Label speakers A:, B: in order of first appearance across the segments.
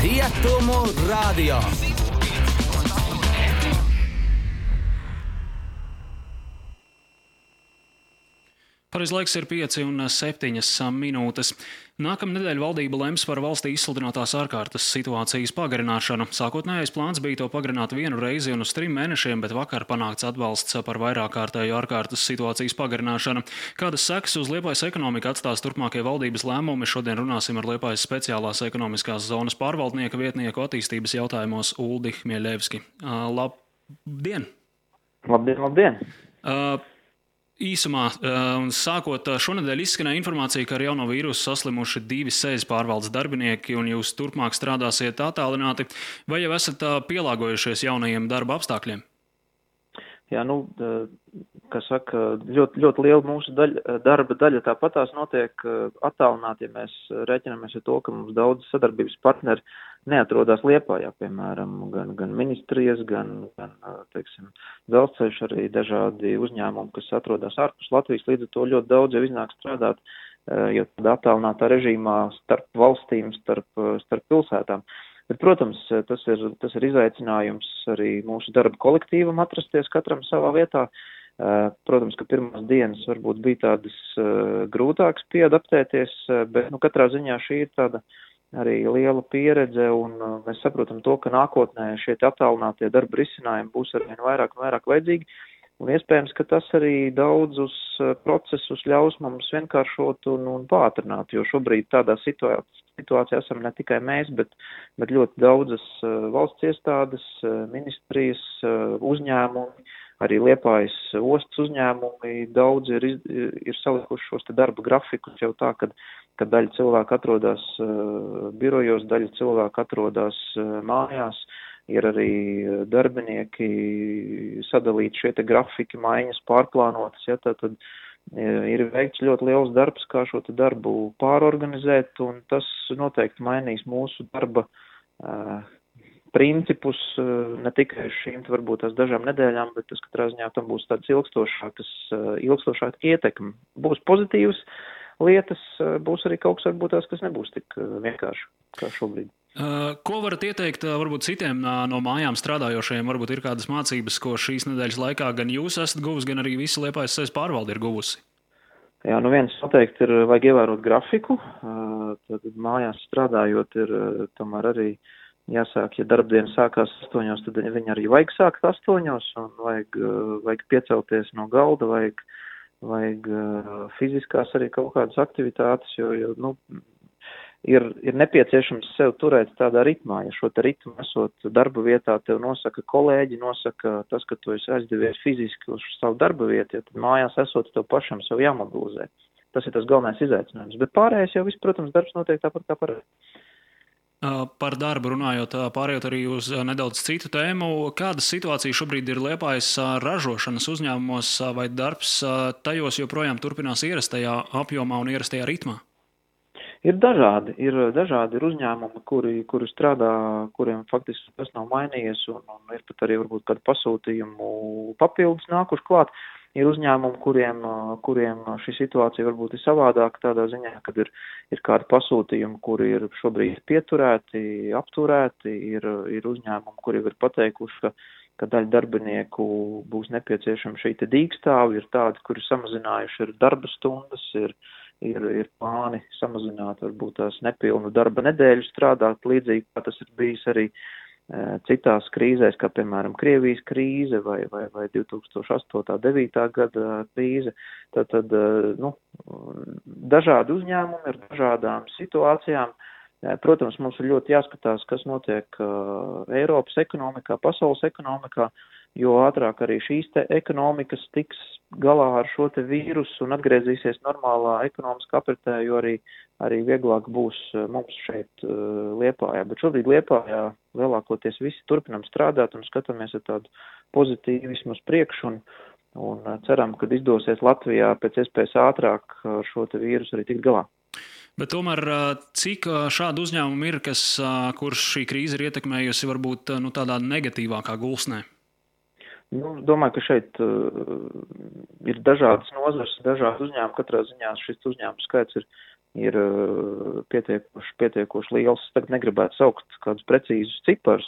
A: Riatomo Radio.
B: Pareiz laiks ir 5 un 7 minūtes. Nākamā nedēļa valdība lems par valstī izsludinātās ārkārtas situācijas pagarināšanu. Sākotnējais plāns bija to pagarināt vienu reizi un uz trim mēnešiem, bet vakar panākts atbalsts par vairāk kārtēju ārkārtas situācijas pagarināšanu. Kādas sekas uz Liepājas ekonomiku atstās turpmākie valdības lēmumi? Šodien runāsim ar Liepājas speciālās ekonomiskās zonas pārvaldnieka vietnieku attīstības jautājumos Uldi Hmieļevski. Labdien!
C: Labdien, labdien!
B: Uh, Īsumā, un sākot šonadēļ izskanēja informācija, ka ar jauno vīrusu saslimuši divi sēdes pārvaldes darbinieki, un jūs turpmāk strādāsiet attālināti, vai jau esat pielāgojušies jaunajiem darba apstākļiem?
C: Jā, nu, kā saka, ļoti, ļoti liela mūsu daļa, darba daļa tāpatās notiek attālināti, ja mēs rēķinamies ar to, ka mums daudz sadarbības partneri neatrodas Liepājā, piemēram, gan, gan ministrijas, gan, gan teiksim, dzelzceļš, arī dažādi uzņēmumi, kas atrodas ārpus Latvijas, līdz ar to ļoti daudz jau iznāk strādāt, jo tādā attālinātā režīmā starp valstīm, starp, starp pilsētām. Bet, protams, tas ir, tas ir izaicinājums arī mūsu darba kolektīvam atrasties katram savā vietā. Protams, ka pirmās dienas varbūt bija tādas grūtākas pieadaptēties, bet, nu, katrā ziņā šī ir tāda arī liela pieredze, un mēs saprotam to, ka nākotnē šie attālinātie darba risinājumi būs arvien vairāk un vairāk vajadzīgi, un iespējams, ka tas arī daudzus uh, procesus ļaus mums vienkāršot un, un pātrināt, jo šobrīd tādā situācijā, situācijā esam ne tikai mēs, bet, bet ļoti daudzas uh, valsts iestādes, ministrijas, uzņēmumi, arī Liepājas ostas uzņēmumi. Daudz ir, ir salikuši šos te darba grafikus jau tā, ka ka daļa cilvēku atrodas uh, birojos, daļa cilvēku atrodas uh, mājās, ir arī darbinieki sadalīti šie te grafiki, maiņas pārplānotas, ja, tad, tad ir veikts ļoti liels darbs, kā šo te darbu pārorganizēt, un tas noteikti mainīs mūsu darba uh, principus ne tikai šīm varbūt tās dažām nedēļām, bet tas katrā ziņā tam būs tāds ilgstošākas, ilgstošāk ietekmi. Būs pozitīvs, uh, lietas, eh, būs arī kaut kas, varbūt tās, kas nebūs tik eh, vienkārši kā šobrīd.
B: Uh, ko varat ieteikt varbūt citiem no mājām strādājošiem? Varbūt ir kādas mācības, ko šīs nedēļas laikā gan jūs esat guvusi, gan arī visa Liepājas sēs pārvalde ir guvusi?
C: Jā, nu viens noteikti ir vajag ievērot grafiku, tad mājās strādājot ir tomēr arī jāsāk, ja darbdiena sākās astoņos, tad viņi arī vajag sākt astoņos un vajag, vajag piecelties no galda, vajag vajag fiziskās arī kaut kādas aktivitātes, jo, jo nu, ir, ir nepieciešams sev turēt tādā ritmā. Ja šo te ritmu esot darba vietā, tev nosaka kolēģi, nosaka tas, ka tu esi aizdevies fiziski uz savu darba vietu, ja tad mājās esot tev pašam sev jāmobilizē. Tas ir tas galvenais izaicinājums. Bet pārējais jau viss, protams, darbs notiek tāpat kā parasti.
B: Par darbu runājot, pārējot arī uz nedaudz citu tēmu, kāda situācija šobrīd ir Liepājas ražošanas uzņēmumos, vai darbs tajos joprojām turpinās ierastajā apjomā un ierastajā ritmā?
C: Ir dažādi, ir dažādi ir uzņēmumi, kuri, kuri strādā, kuriem faktiski tas nav mainījies, un, un ir pat arī varbūt kādu pasūtījumu papildus nākuši klāt. Uh, Ir uzņēmumi, kuriem, kuriem šī situācija varbūt ir savādāka tādā ziņā, kad ir, ir kādi pasūtījumi, kuri ir šobrīd pieturēti, apturēti, ir, ir uzņēmumi, kuri ir pateikuši, ka, ka daļa darbinieku būs nepieciešama šī te dīkstāvi, ir tādi, kuri samazinājuši ir darba stundas, ir, ir, ir plāni samazināt varbūt tās nepilnu darba nedēļu strādāt, līdzīgi kā tas ir bijis arī uh, citās krīzēs, kā piemēram Krievijas krīze vai, vai, vai 2008.-2009. gada krīze, tad, tad nu, dažādi uzņēmumi ar dažādām situācijām. Protams, mums ir ļoti jāskatās, kas notiek Eiropas ekonomikā, pasaules ekonomikā, jo ātrāk arī šīs te ekonomikas tiks galā ar šo te vīrusu un atgriezīsies normālā ekonomiskā apritē, jo arī, arī vieglāk būs eh, mums šeit uh, Liepājā. Bet šobrīd Liepājā lielākoties visi turpinam strādāt un skatāmies ar tādu pozitīvismu uz priekšu un, un eh, ceram, ka izdosies Latvijā pēc iespējas ātrāk ar šo te vīrusu arī tikt galā.
B: Bet tomēr cik šādu uzņēmumu ir, kas, kurš šī krīze ir ietekmējusi varbūt nu, tādā negatīvākā gulsnē?
C: Nu, domāju, ka šeit uh, ir dažādas nozars, dažādi uzņēmumi. Katrā ziņā šis uzņēmums skaits ir, ir uh, pietiekoši, pietiekoši liels. Es tagad negribētu saukt kādus precīzus ciparus,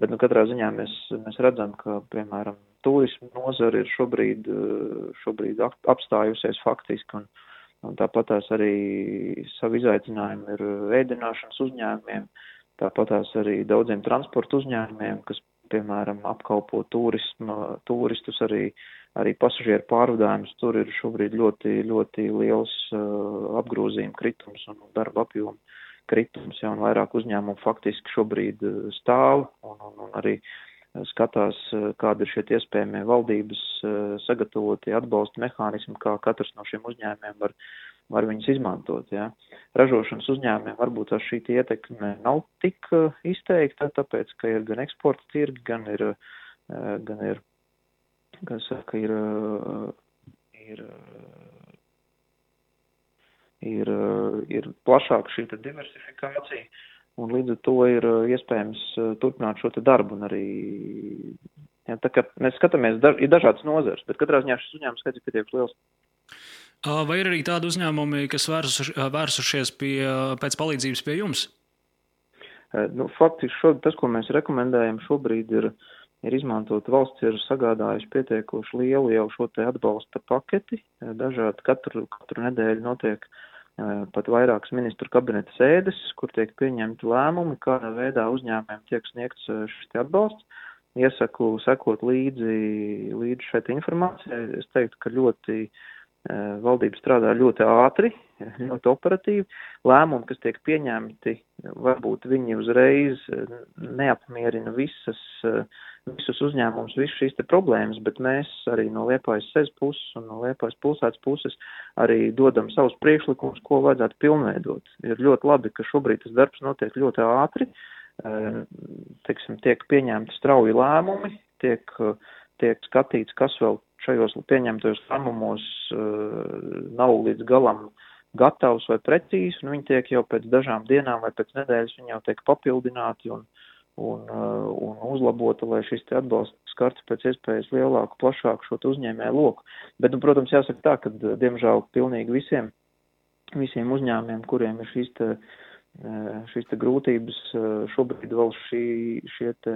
C: bet nu, katrā ziņā mēs, mēs redzam, ka, piemēram, turismu nozara ir šobrīd, uh, šobrīd apstājusies faktiski, un, un tāpatās arī savu izaicinājumu ir ēdināšanas uzņēmumiem, tāpatās arī daudziem transporta uzņēmumiem, kas, piemēram, apkalpo turismu, turistus arī arī pasažieru pārvadājums tur ir šobrīd ļoti, ļoti liels uh, apgrozījuma kritums un darba apjoma kritums, ja un vairāk uzņēmumu faktiski šobrīd uh, stāv un, un, un arī skatās, uh, kādi ir šie iespējamie valdības uh, sagatavotie atbalsta mehānismi, kā katrs no šiem uzņēmumiem var, var viņus izmantot. Ja. Ražošanas uzņēmumiem varbūt šī ietekme nav tik uh, izteikta, tāpēc, ka ir gan eksporta tirgi, gan ir, gan ir kas saka, ir, ir, ir, ir plašāka šī diversifikācija, un līdz ar to ir iespējams turpināt šo darbu, un arī, ja, tā kā mēs skatāmies, daž, ir dažādas nozars, bet katrā ziņā šis uzņēmums skaits ir pietiekami liels.
B: Vai ir arī tādi uzņēmumi, kas vērsuši, vērsušies pie, pēc palīdzības pie jums?
C: Nu, faktiski šo, tas, ko mēs rekomendējam šobrīd, ir ir izmantot valsts ir sagādājuši pietiekoši lielu jau šo te atbalsta paketi. Dažādi katru, katru nedēļu notiek uh, pat vairākas ministru kabineta sēdes, kur tiek pieņemti lēmumi, kādā veidā uzņēmējiem tiek sniegts šis atbalsts. Iesaku sekot līdzi, līdzi šeit informācijai. Es teiktu, ka ļoti uh, valdība strādā ļoti ātri, ļoti operatīvi. Lēmumi, kas tiek pieņemti, varbūt viņi uzreiz neapmierina visas visus uzņēmumus, visas šīs te problēmas, bet mēs arī no Liepājas sez puses un no Liepājas pilsētas puses arī dodam savus priekšlikumus, ko vajadzētu pilnveidot. Ir ļoti labi, ka šobrīd tas darbs notiek ļoti ātri, teiksim, tiek pieņemti strauji lēmumi, tiek, tiek skatīts, kas vēl šajos pieņemtajos lēmumos eh, nav līdz galam gatavs vai precīzi, un viņi tiek jau pēc dažām dienām vai pēc nedēļas, viņi jau tiek papildināti un, un, uh, un uzlabota, lai šis te atbalsts skartu pēc iespējas lielāku, plašāku šo uzņēmēju loku. Bet, nu, protams, jāsaka tā, ka, diemžēl, pilnīgi visiem, visiem uzņēmumiem, kuriem ir šīs te, uh, šīs te grūtības, šobrīd vēl šī, šie te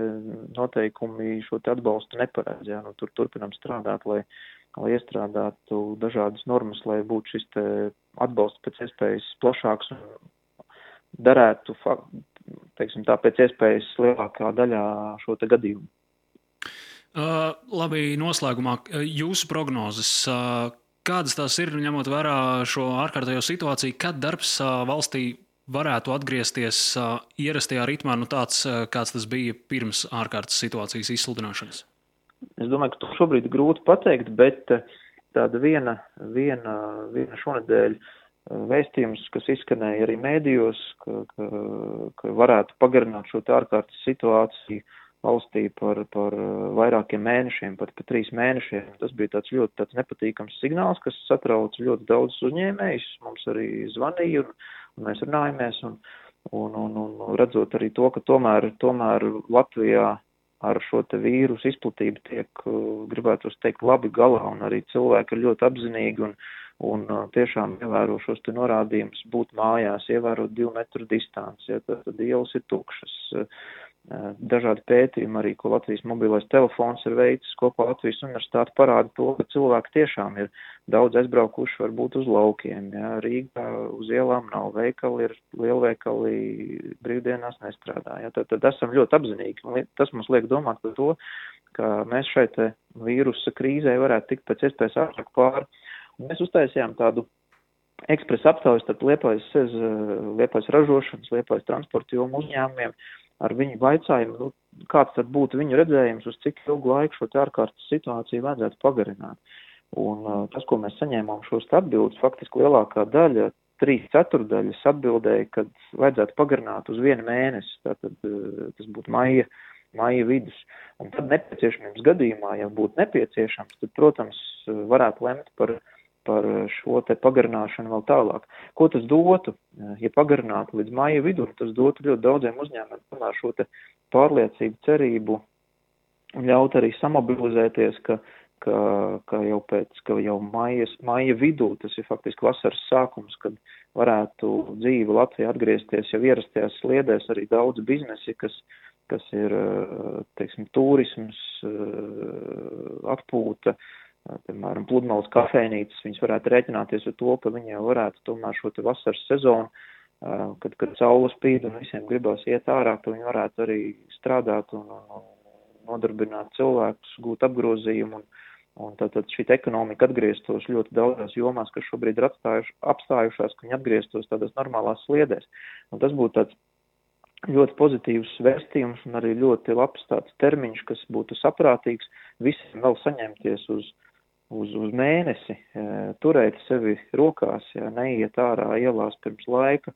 C: noteikumi šo atbalstu neparedz, jā, nu, tur turpinam strādāt, lai, lai iestrādātu dažādas normas, lai būtu šis atbalsts pēc iespējas plašāks un darētu teiksim, tā pēc iespējas lielākā daļā šo gadījumu.
B: Uh, labi, noslēgumā jūsu prognozes. Uh, kādas tās ir, ņemot vērā šo ārkārtējo situāciju, kad darbs uh, valstī varētu atgriezties uh, ierastajā ritmā, nu tāds, uh, kāds tas bija pirms ārkārtas situācijas izsludināšanas?
C: Es domāju, ka to šobrīd grūti pateikt, bet tāda viena, viena, viena šonadēļ vēstījums, kas izskanēja arī mēdījos, ka, ka, ka varētu pagarināt šo ārkārtas situāciju valstī par, par vairākiem mēnešiem, pat par trīs mēnešiem. Tas bija tāds ļoti tāds nepatīkams signāls, kas satrauc ļoti daudz uzņēmējus. Mums arī zvanīja un, un mēs runājamies un, un, un, un redzot arī to, ka tomēr, tomēr Latvijā ar šo te vīrusu izplatību tiek, gribētu teikt, labi galā un arī cilvēki ir ļoti apzinīgi un, un uh, tiešām ievēro šos te norādījumus būt mājās, ievērot divu metru distanci, ja tad, tad ielas ir tukšas. Uh, dažādi pētījumi arī, ko Latvijas mobilais telefons ir veicis kopā Latvijas universitāti parāda to, ka cilvēki tiešām ir daudz aizbraukuši varbūt uz laukiem, ja Rīgā uz ielām nav veikali, ir lielveikali brīvdienās nestrādā, ja tad, tad esam ļoti apzinīgi. Tas mums liek domāt par to, ka mēs šeit vīrusa krīzē varētu tikt pēc iespējas ātrāk pāri. Mēs uztaisījām tādu ekspresa aptaujas starp Liepājas, Liepājas ražošanas, Liepājas transporta jomu uzņēmumiem ar viņu vaicājumu, nu, kāds tad būtu viņu redzējums, uz cik ilgu laiku šo ārkārtas situāciju vajadzētu pagarināt. Un uh, tas, ko mēs saņēmām šos atbildes, faktiski lielākā daļa, trīs ceturdaļas atbildēja, ka vajadzētu pagarināt uz vienu mēnesi, tātad uh, tas būtu maija, maija vidus. Un tad nepieciešamības gadījumā, ja būtu nepieciešams, tad, protams, varētu lemt par uh, par šo te pagarināšanu vēl tālāk. Ko tas dotu? Ja pagarinātu līdz maija vidum, tas dotu ļoti daudziem uzņēmumiem tomēr šo te pārliecību, cerību un ļaut arī samobilizēties, ka, ka, ka jau pēc, ka jau maijas, maija vidū, tas ir faktiski vasaras sākums, kad, varētu dzīvi Latvijā atgriezties jau ierastajās sliedēs arī daudz biznesi, kas, kas ir, teiksim, turisms, atpūta, piemēram, pludmales kafejnīcas, viņas varētu rēķināties ar to, ka viņi jau varētu tomēr šo te vasaras sezonu, kad, kad saule spīd un visiem gribās iet ārā, ka viņi varētu arī strādāt un, un nodarbināt cilvēkus, gūt apgrozījumu un, Un tātad šī ekonomika atgrieztos ļoti daudzās jomās, kas šobrīd ir atstājuši, apstājušās, ka viņi atgrieztos tādās normālās sliedēs. Un tas būtu tāds ļoti pozitīvs vēstījums un arī ļoti labs tāds termiņš, kas būtu saprātīgs visiem vēl saņemties uz, uz, uz mēnesi, turēt sevi rokās, ja neiet ārā ielās pirms laika,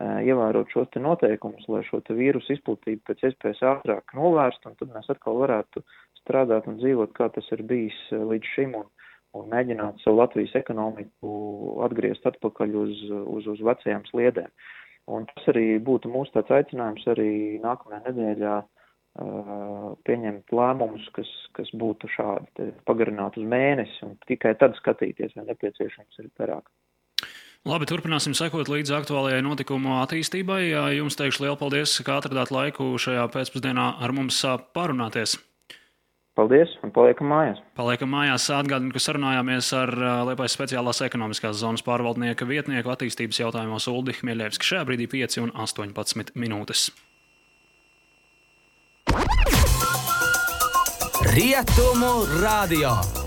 C: ievērot šos te noteikumus, lai šo te vīrusu izplatību pēc iespējas ātrāk novērst, un tad mēs atkal varētu strādāt un dzīvot, kā tas ir bijis līdz šim, un, un mēģināt savu Latvijas ekonomiku atgriezt atpakaļ uz, uz, uz vecajām sliedēm. Un tas arī būtu mūsu tāds aicinājums arī nākamajā nedēļā uh, pieņemt lēmumus, kas, kas būtu šādi, pagarināt uz mēnesi un tikai tad skatīties, vai nepieciešams ir vairāk.
B: Labi, turpināsim sekot līdz aktuālajai notikumu attīstībai. Jums teikšu lielu paldies, ka atradāt laiku šajā pēcpusdienā ar mums parunāties.
C: Paldies, un paliekam mājās.
B: Paliekam mājās. Atgādinu, ka sarunājāmies ar Liepais speciālās ekonomiskās zonas pārvaldnieka vietnieku attīstības jautājumos Uldi Hmieļevski. Šajā brīdī 5 un 18 minūtes.
A: Riatomo Radio.